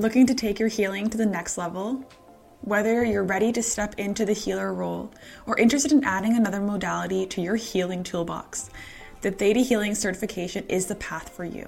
Looking to take your healing to the next level? Whether you're ready to step into the healer role or interested in adding another modality to your healing toolbox, the Theta Healing certification is the path for you.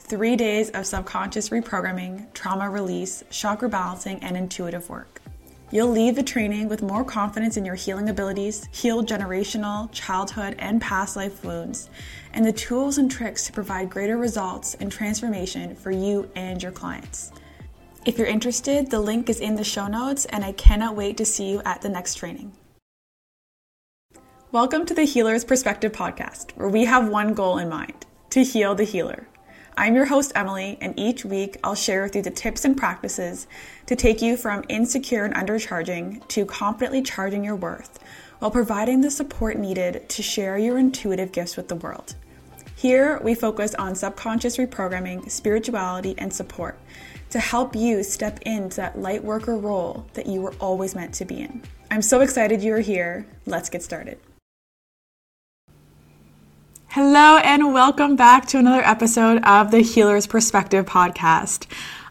Three days of subconscious reprogramming, trauma release, chakra balancing, and intuitive work. You'll leave the training with more confidence in your healing abilities, heal generational, childhood, and past life wounds, and the tools and tricks to provide greater results and transformation for you and your clients. If you're interested, the link is in the show notes, and I cannot wait to see you at the next training. Welcome to the Healer's Perspective podcast, where we have one goal in mind to heal the healer. I'm your host, Emily, and each week I'll share with you the tips and practices to take you from insecure and undercharging to confidently charging your worth while providing the support needed to share your intuitive gifts with the world. Here, we focus on subconscious reprogramming, spirituality, and support to help you step into that light worker role that you were always meant to be in. I'm so excited you're here. Let's get started. Hello, and welcome back to another episode of the Healer's Perspective podcast.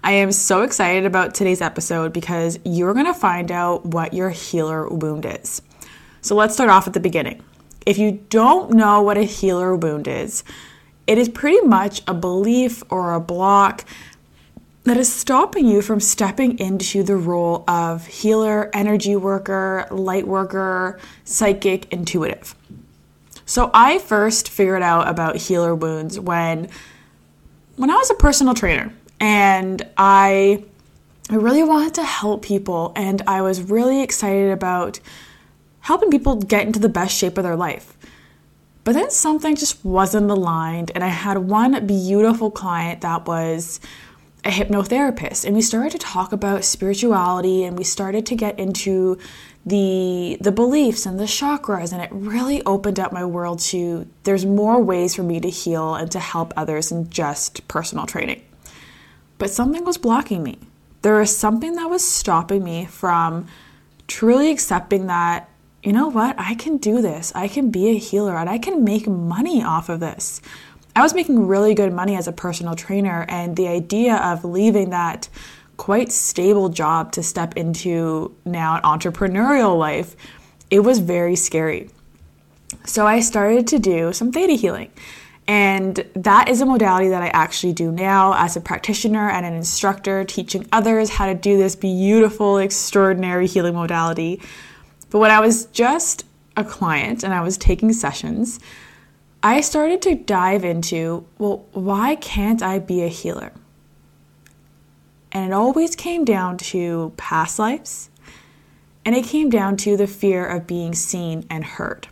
I am so excited about today's episode because you're going to find out what your healer wound is. So let's start off at the beginning. If you don't know what a healer wound is, it is pretty much a belief or a block that is stopping you from stepping into the role of healer, energy worker, light worker, psychic, intuitive. So I first figured out about healer wounds when when I was a personal trainer and I I really wanted to help people and I was really excited about helping people get into the best shape of their life. But then something just wasn't aligned and I had one beautiful client that was a hypnotherapist and we started to talk about spirituality and we started to get into the the beliefs and the chakras and it really opened up my world to there's more ways for me to heal and to help others than just personal training. But something was blocking me. There was something that was stopping me from truly accepting that you know what? I can do this. I can be a healer and I can make money off of this. I was making really good money as a personal trainer, and the idea of leaving that quite stable job to step into now an entrepreneurial life, it was very scary. So I started to do some theta healing. And that is a modality that I actually do now as a practitioner and an instructor, teaching others how to do this beautiful, extraordinary healing modality. But when I was just a client and I was taking sessions, I started to dive into well, why can't I be a healer? And it always came down to past lives, and it came down to the fear of being seen and heard.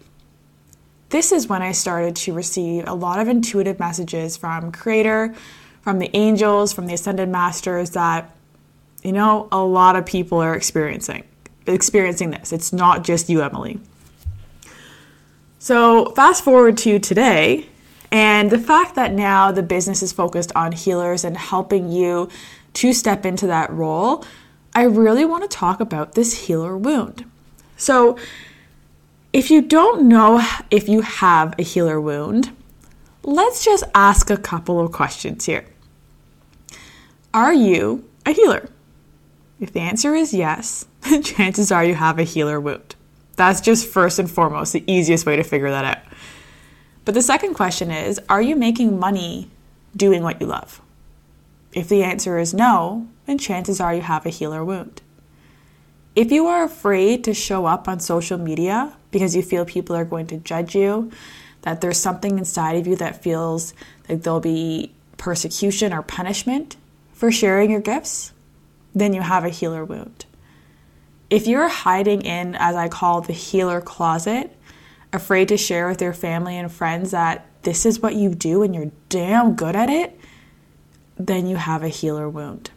This is when I started to receive a lot of intuitive messages from Creator, from the angels, from the ascended masters that you know a lot of people are experiencing experiencing this. It's not just you, Emily. So, fast forward to today, and the fact that now the business is focused on healers and helping you to step into that role, I really want to talk about this healer wound. So, if you don't know if you have a healer wound, let's just ask a couple of questions here. Are you a healer? If the answer is yes, chances are you have a healer wound. That's just first and foremost the easiest way to figure that out. But the second question is Are you making money doing what you love? If the answer is no, then chances are you have a healer wound. If you are afraid to show up on social media because you feel people are going to judge you, that there's something inside of you that feels like there'll be persecution or punishment for sharing your gifts, then you have a healer wound. If you're hiding in, as I call the healer closet, afraid to share with your family and friends that this is what you do and you're damn good at it, then you have a healer wound.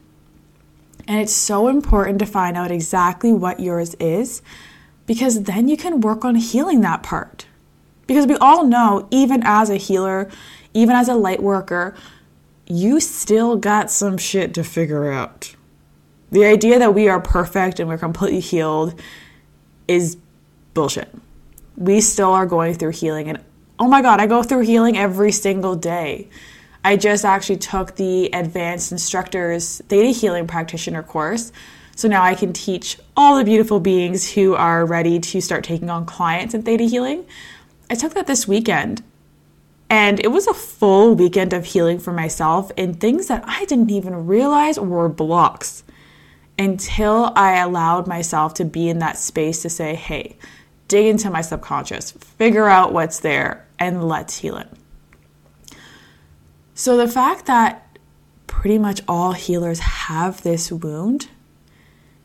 And it's so important to find out exactly what yours is because then you can work on healing that part. Because we all know, even as a healer, even as a light worker, you still got some shit to figure out. The idea that we are perfect and we're completely healed is bullshit. We still are going through healing. And oh my God, I go through healing every single day. I just actually took the advanced instructors theta healing practitioner course. So now I can teach all the beautiful beings who are ready to start taking on clients in theta healing. I took that this weekend and it was a full weekend of healing for myself in things that I didn't even realize were blocks until I allowed myself to be in that space to say, hey, dig into my subconscious, figure out what's there, and let's heal it. So, the fact that pretty much all healers have this wound,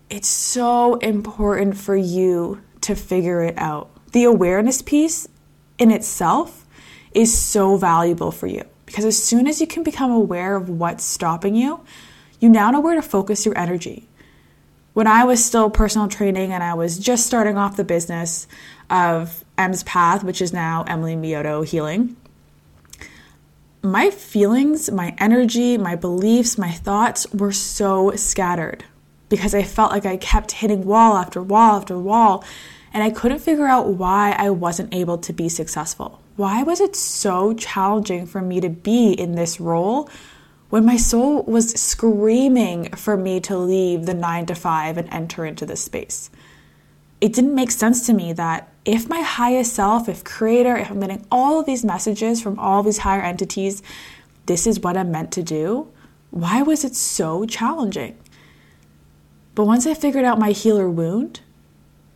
it's so important for you to figure it out. The awareness piece in itself is so valuable for you because as soon as you can become aware of what's stopping you, you now know where to focus your energy. When I was still personal training and I was just starting off the business of Em's Path, which is now Emily Mioto Healing, my feelings, my energy, my beliefs, my thoughts were so scattered because I felt like I kept hitting wall after wall after wall and I couldn't figure out why I wasn't able to be successful. Why was it so challenging for me to be in this role when my soul was screaming for me to leave the nine to five and enter into this space? It didn't make sense to me that if my highest self, if creator, if I'm getting all of these messages from all these higher entities, this is what I'm meant to do, why was it so challenging? But once I figured out my healer wound,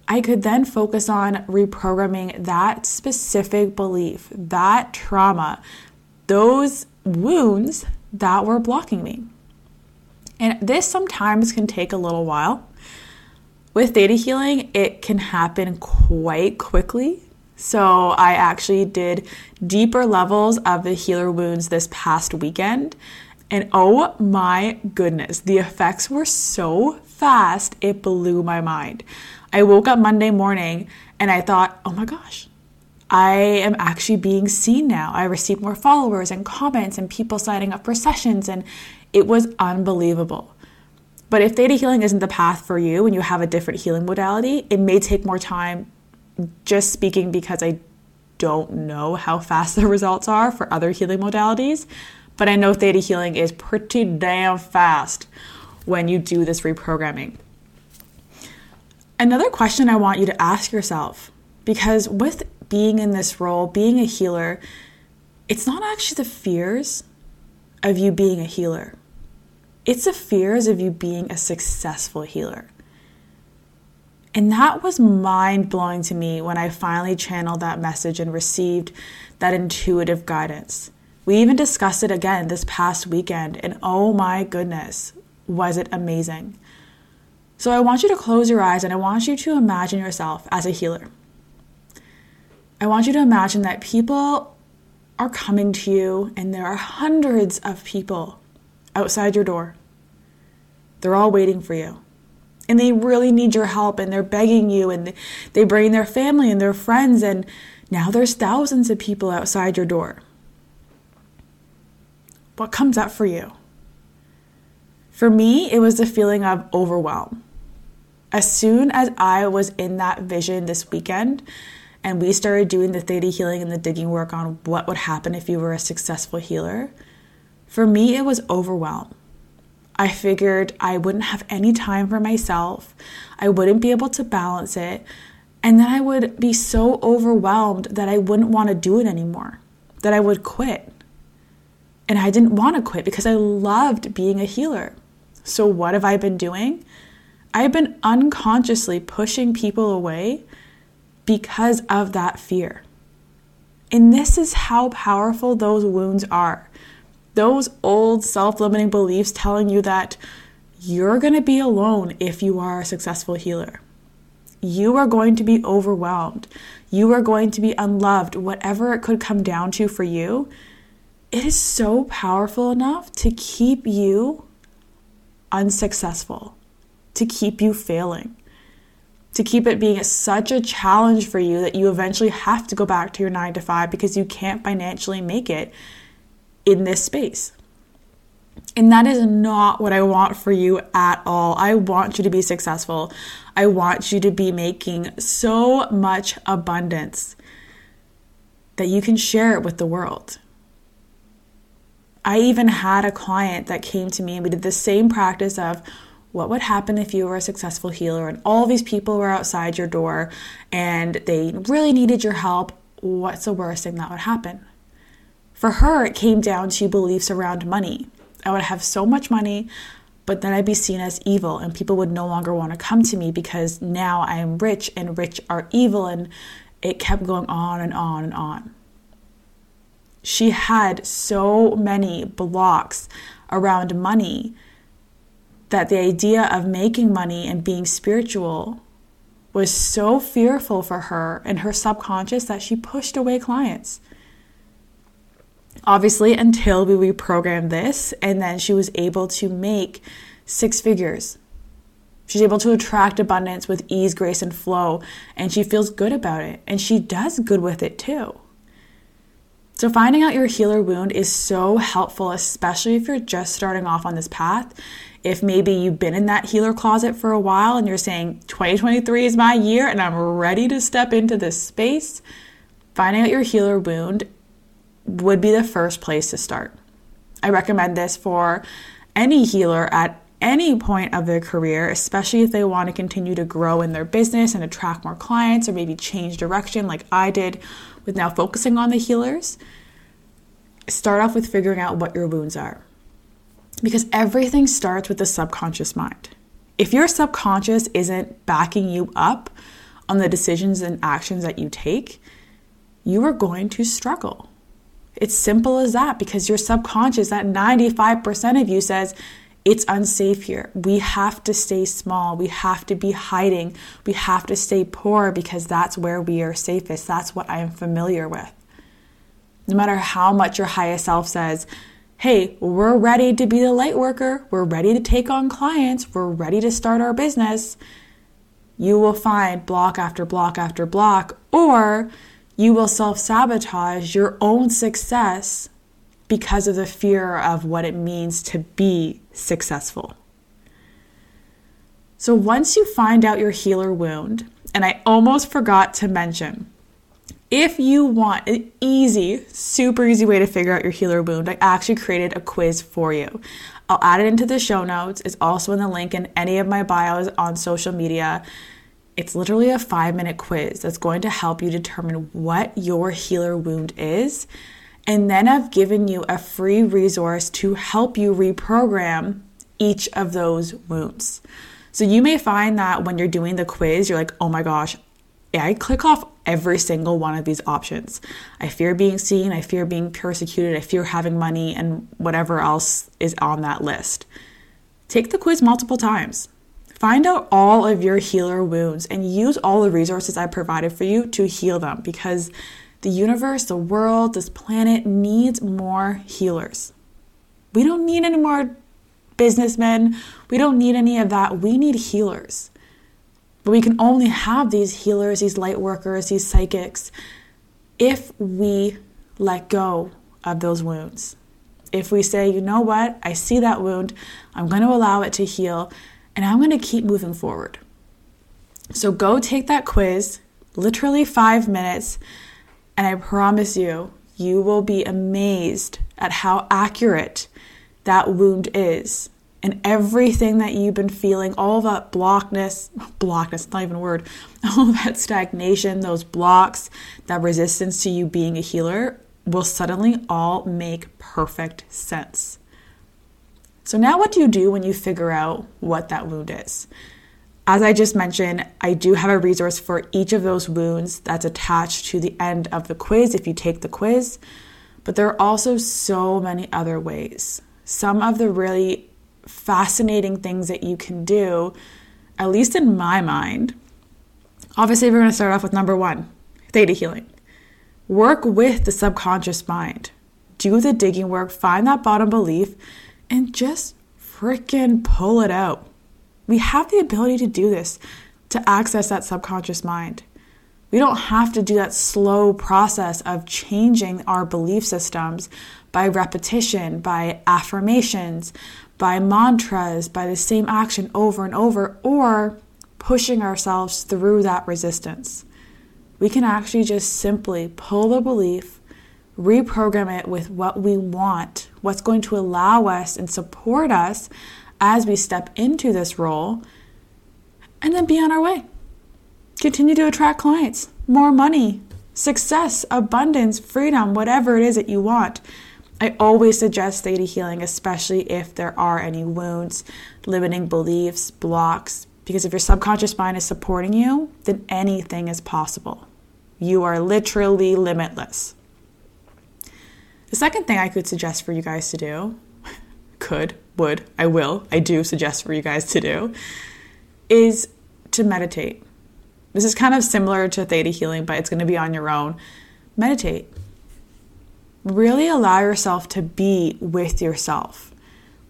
I could then focus on reprogramming that specific belief, that trauma, those wounds that were blocking me. And this sometimes can take a little while. With theta healing, it can happen quite quickly. So, I actually did deeper levels of the healer wounds this past weekend. And oh my goodness, the effects were so fast, it blew my mind. I woke up Monday morning and I thought, oh my gosh, I am actually being seen now. I received more followers and comments and people signing up for sessions, and it was unbelievable. But if theta healing isn't the path for you and you have a different healing modality, it may take more time. Just speaking because I don't know how fast the results are for other healing modalities, but I know theta healing is pretty damn fast when you do this reprogramming. Another question I want you to ask yourself because with being in this role, being a healer, it's not actually the fears of you being a healer. It's the fears of you being a successful healer. And that was mind blowing to me when I finally channeled that message and received that intuitive guidance. We even discussed it again this past weekend, and oh my goodness, was it amazing! So I want you to close your eyes and I want you to imagine yourself as a healer. I want you to imagine that people are coming to you and there are hundreds of people outside your door. They're all waiting for you. And they really need your help and they're begging you and they bring their family and their friends and now there's thousands of people outside your door. What comes up for you? For me, it was the feeling of overwhelm as soon as I was in that vision this weekend and we started doing the theta healing and the digging work on what would happen if you were a successful healer, for me, it was overwhelm. I figured I wouldn't have any time for myself, I wouldn't be able to balance it, and then I would be so overwhelmed that I wouldn't want to do it anymore, that I would quit. And I didn't want to quit because I loved being a healer. So, what have I been doing? I've been unconsciously pushing people away because of that fear. And this is how powerful those wounds are. Those old self limiting beliefs telling you that you're going to be alone if you are a successful healer. You are going to be overwhelmed. You are going to be unloved, whatever it could come down to for you. It is so powerful enough to keep you unsuccessful to keep you failing, to keep it being such a challenge for you that you eventually have to go back to your nine to five because you can't financially make it in this space. And that is not what I want for you at all. I want you to be successful. I want you to be making so much abundance that you can share it with the world. I even had a client that came to me and we did the same practice of what would happen if you were a successful healer and all these people were outside your door and they really needed your help. What's the worst thing that would happen? For her, it came down to beliefs around money. I would have so much money, but then I'd be seen as evil, and people would no longer want to come to me because now I am rich and rich are evil. And it kept going on and on and on. She had so many blocks around money that the idea of making money and being spiritual was so fearful for her and her subconscious that she pushed away clients. Obviously, until we reprogrammed this, and then she was able to make six figures. She's able to attract abundance with ease, grace, and flow, and she feels good about it, and she does good with it too. So, finding out your healer wound is so helpful, especially if you're just starting off on this path. If maybe you've been in that healer closet for a while and you're saying, 2023 is my year and I'm ready to step into this space, finding out your healer wound would be the first place to start. I recommend this for any healer at any point of their career, especially if they want to continue to grow in their business and attract more clients or maybe change direction, like I did with now focusing on the healers. Start off with figuring out what your wounds are. Because everything starts with the subconscious mind. If your subconscious isn't backing you up on the decisions and actions that you take, you are going to struggle. It's simple as that because your subconscious, that 95% of you says, it's unsafe here. We have to stay small. We have to be hiding. We have to stay poor because that's where we are safest. That's what I am familiar with. No matter how much your highest self says, hey, we're ready to be the light worker, we're ready to take on clients, we're ready to start our business, you will find block after block after block, or you will self sabotage your own success because of the fear of what it means to be successful. So once you find out your healer wound, and I almost forgot to mention, if you want an easy, super easy way to figure out your healer wound, I actually created a quiz for you. I'll add it into the show notes. It's also in the link in any of my bios on social media. It's literally a five minute quiz that's going to help you determine what your healer wound is and then I've given you a free resource to help you reprogram each of those wounds. So you may find that when you're doing the quiz, you're like, oh my gosh, I click off every single one of these options. I fear being seen, I fear being persecuted, I fear having money, and whatever else is on that list. Take the quiz multiple times. Find out all of your healer wounds and use all the resources I provided for you to heal them because the universe, the world, this planet needs more healers. We don't need any more businessmen. We don't need any of that. We need healers. But we can only have these healers, these light workers, these psychics, if we let go of those wounds. If we say, you know what, I see that wound, I'm going to allow it to heal, and I'm going to keep moving forward. So go take that quiz, literally five minutes. And I promise you, you will be amazed at how accurate that wound is. And everything that you've been feeling, all that blockness, blockness, not even a word, all that stagnation, those blocks, that resistance to you being a healer will suddenly all make perfect sense. So, now what do you do when you figure out what that wound is? As I just mentioned, I do have a resource for each of those wounds that's attached to the end of the quiz if you take the quiz. But there are also so many other ways. Some of the really fascinating things that you can do, at least in my mind, obviously, we're going to start off with number one theta healing. Work with the subconscious mind. Do the digging work, find that bottom belief, and just freaking pull it out. We have the ability to do this, to access that subconscious mind. We don't have to do that slow process of changing our belief systems by repetition, by affirmations, by mantras, by the same action over and over, or pushing ourselves through that resistance. We can actually just simply pull the belief, reprogram it with what we want, what's going to allow us and support us as we step into this role, and then be on our way. Continue to attract clients, more money, success, abundance, freedom, whatever it is that you want. I always suggest theta healing, especially if there are any wounds, limiting beliefs, blocks, because if your subconscious mind is supporting you, then anything is possible. You are literally limitless. The second thing I could suggest for you guys to do, could, would, I will, I do suggest for you guys to do, is to meditate. This is kind of similar to theta healing, but it's going to be on your own. Meditate. Really allow yourself to be with yourself.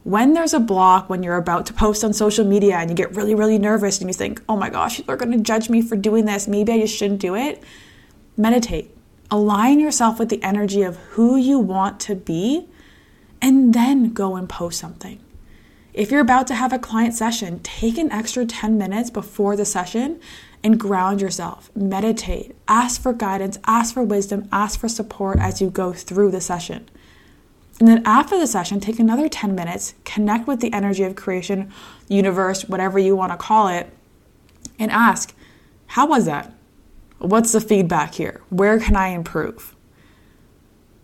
When there's a block, when you're about to post on social media and you get really, really nervous and you think, oh my gosh, people are going to judge me for doing this, maybe I just shouldn't do it, meditate. Align yourself with the energy of who you want to be and then go and post something. If you're about to have a client session, take an extra 10 minutes before the session and ground yourself. Meditate. Ask for guidance, ask for wisdom, ask for support as you go through the session. And then after the session, take another 10 minutes, connect with the energy of creation, universe, whatever you want to call it, and ask, How was that? What's the feedback here? Where can I improve?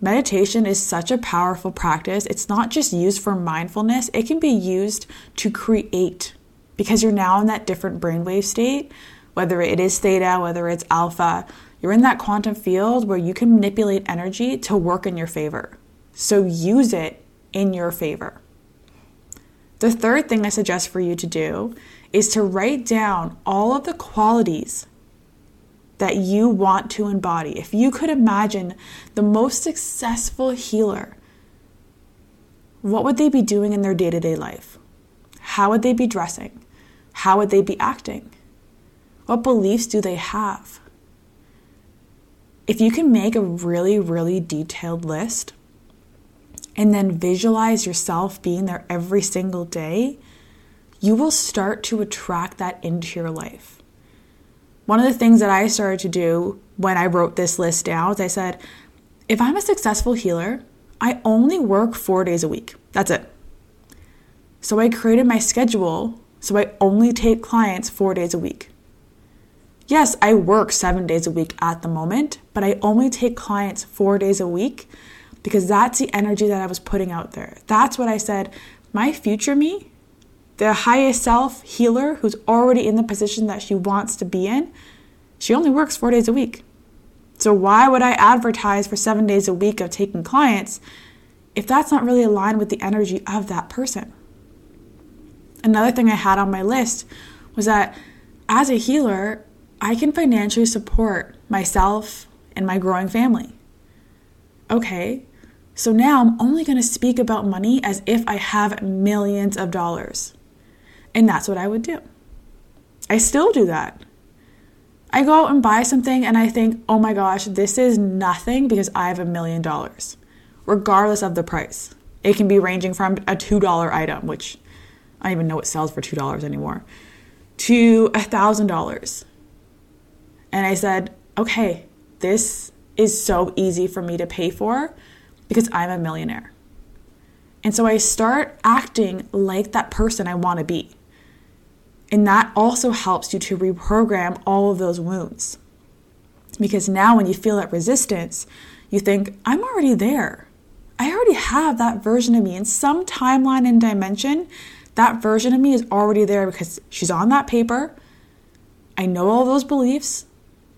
Meditation is such a powerful practice. It's not just used for mindfulness, it can be used to create because you're now in that different brainwave state, whether it is theta, whether it's alpha. You're in that quantum field where you can manipulate energy to work in your favor. So use it in your favor. The third thing I suggest for you to do is to write down all of the qualities that you want to embody. If you could imagine the most successful healer, what would they be doing in their day to day life? How would they be dressing? How would they be acting? What beliefs do they have? If you can make a really, really detailed list and then visualize yourself being there every single day, you will start to attract that into your life. One of the things that I started to do when I wrote this list down is I said, if I'm a successful healer, I only work four days a week. That's it. So I created my schedule so I only take clients four days a week. Yes, I work seven days a week at the moment, but I only take clients four days a week because that's the energy that I was putting out there. That's what I said. My future me, the highest self healer who's already in the position that she wants to be in, she only works four days a week. So why would I advertise for seven days a week of taking clients if that's not really aligned with the energy of that person? Another thing I had on my list was that as a healer, I can financially support myself and my growing family. Okay, so now I'm only going to speak about money as if I have millions of dollars. And that's what I would do. I still do that. I go out and buy something and I think, oh my gosh, this is nothing because I have a million dollars, regardless of the price. It can be ranging from a $2 item, which I don't even know what sells for $2 anymore, to a $1,000. And I said, okay, this is so easy for me to pay for because I'm a millionaire. And so I start acting like that person I want to be. And that also helps you to reprogram all of those wounds. Because now, when you feel that resistance, you think, I'm already there. I already have that version of me in some timeline and dimension. That version of me is already there because she's on that paper. I know all those beliefs,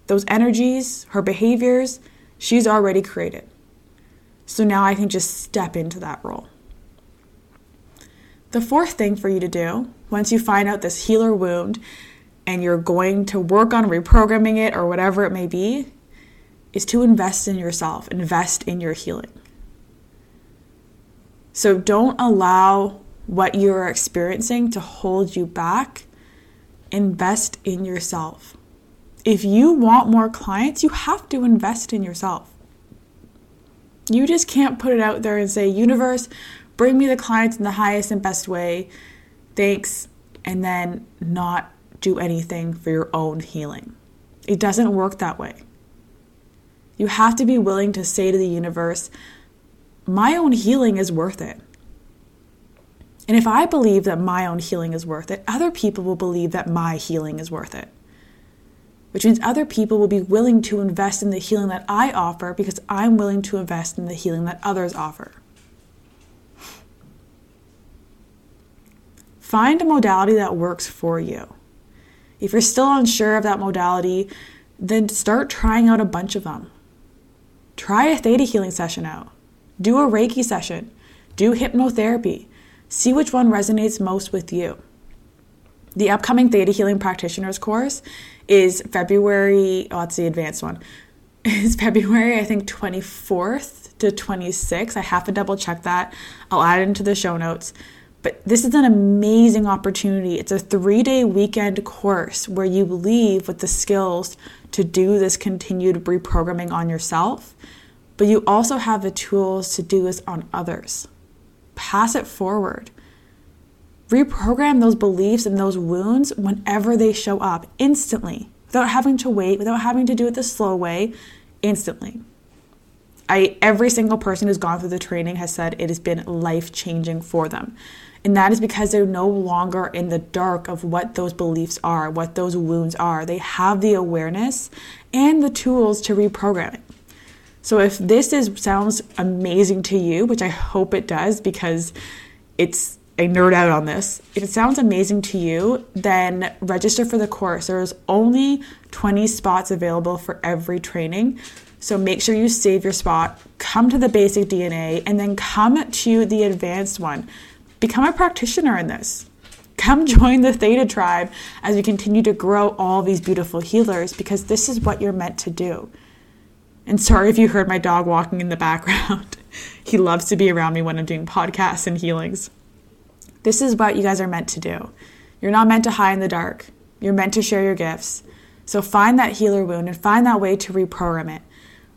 those energies, her behaviors, she's already created. So now I can just step into that role. The fourth thing for you to do, once you find out this healer wound and you're going to work on reprogramming it or whatever it may be, is to invest in yourself, invest in your healing. So don't allow what you're experiencing to hold you back. Invest in yourself. If you want more clients, you have to invest in yourself. You just can't put it out there and say, Universe, bring me the clients in the highest and best way. Thanks. And then not do anything for your own healing. It doesn't work that way. You have to be willing to say to the universe, my own healing is worth it. And if I believe that my own healing is worth it, other people will believe that my healing is worth it. Which means other people will be willing to invest in the healing that I offer because I'm willing to invest in the healing that others offer. Find a modality that works for you. If you're still unsure of that modality, then start trying out a bunch of them. Try a theta healing session out. Do a Reiki session. Do hypnotherapy. See which one resonates most with you. The upcoming Theta Healing Practitioners course is February, oh, that's the advanced one. is February, I think, 24th to 26th. I have to double check that. I'll add it into the show notes. But this is an amazing opportunity. It's a three day weekend course where you leave with the skills to do this continued reprogramming on yourself, but you also have the tools to do this on others pass it forward. Reprogram those beliefs and those wounds whenever they show up instantly without having to wait, without having to do it the slow way, instantly. I every single person who's gone through the training has said it has been life-changing for them. And that is because they're no longer in the dark of what those beliefs are, what those wounds are. They have the awareness and the tools to reprogram it. So if this is sounds amazing to you, which I hope it does because it's a nerd out on this. If it sounds amazing to you, then register for the course. There's only 20 spots available for every training. So make sure you save your spot, come to the basic DNA, and then come to the advanced one. Become a practitioner in this. Come join the Theta tribe as we continue to grow all these beautiful healers because this is what you're meant to do. And sorry if you heard my dog walking in the background. he loves to be around me when I'm doing podcasts and healings. This is what you guys are meant to do. You're not meant to hide in the dark, you're meant to share your gifts. So find that healer wound and find that way to reprogram it.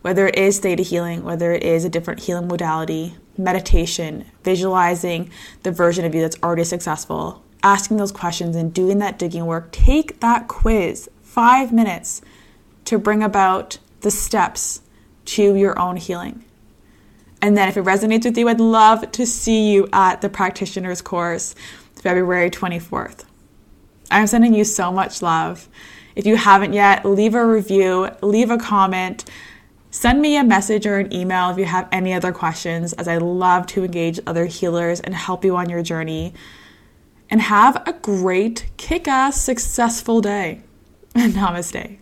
Whether it is theta healing, whether it is a different healing modality, meditation, visualizing the version of you that's already successful, asking those questions and doing that digging work, take that quiz, five minutes to bring about the steps to your own healing. And then if it resonates with you, I'd love to see you at the practitioner's course February 24th. I'm sending you so much love. If you haven't yet, leave a review, leave a comment, send me a message or an email if you have any other questions, as I love to engage other healers and help you on your journey. And have a great, kick ass, successful day. Namaste.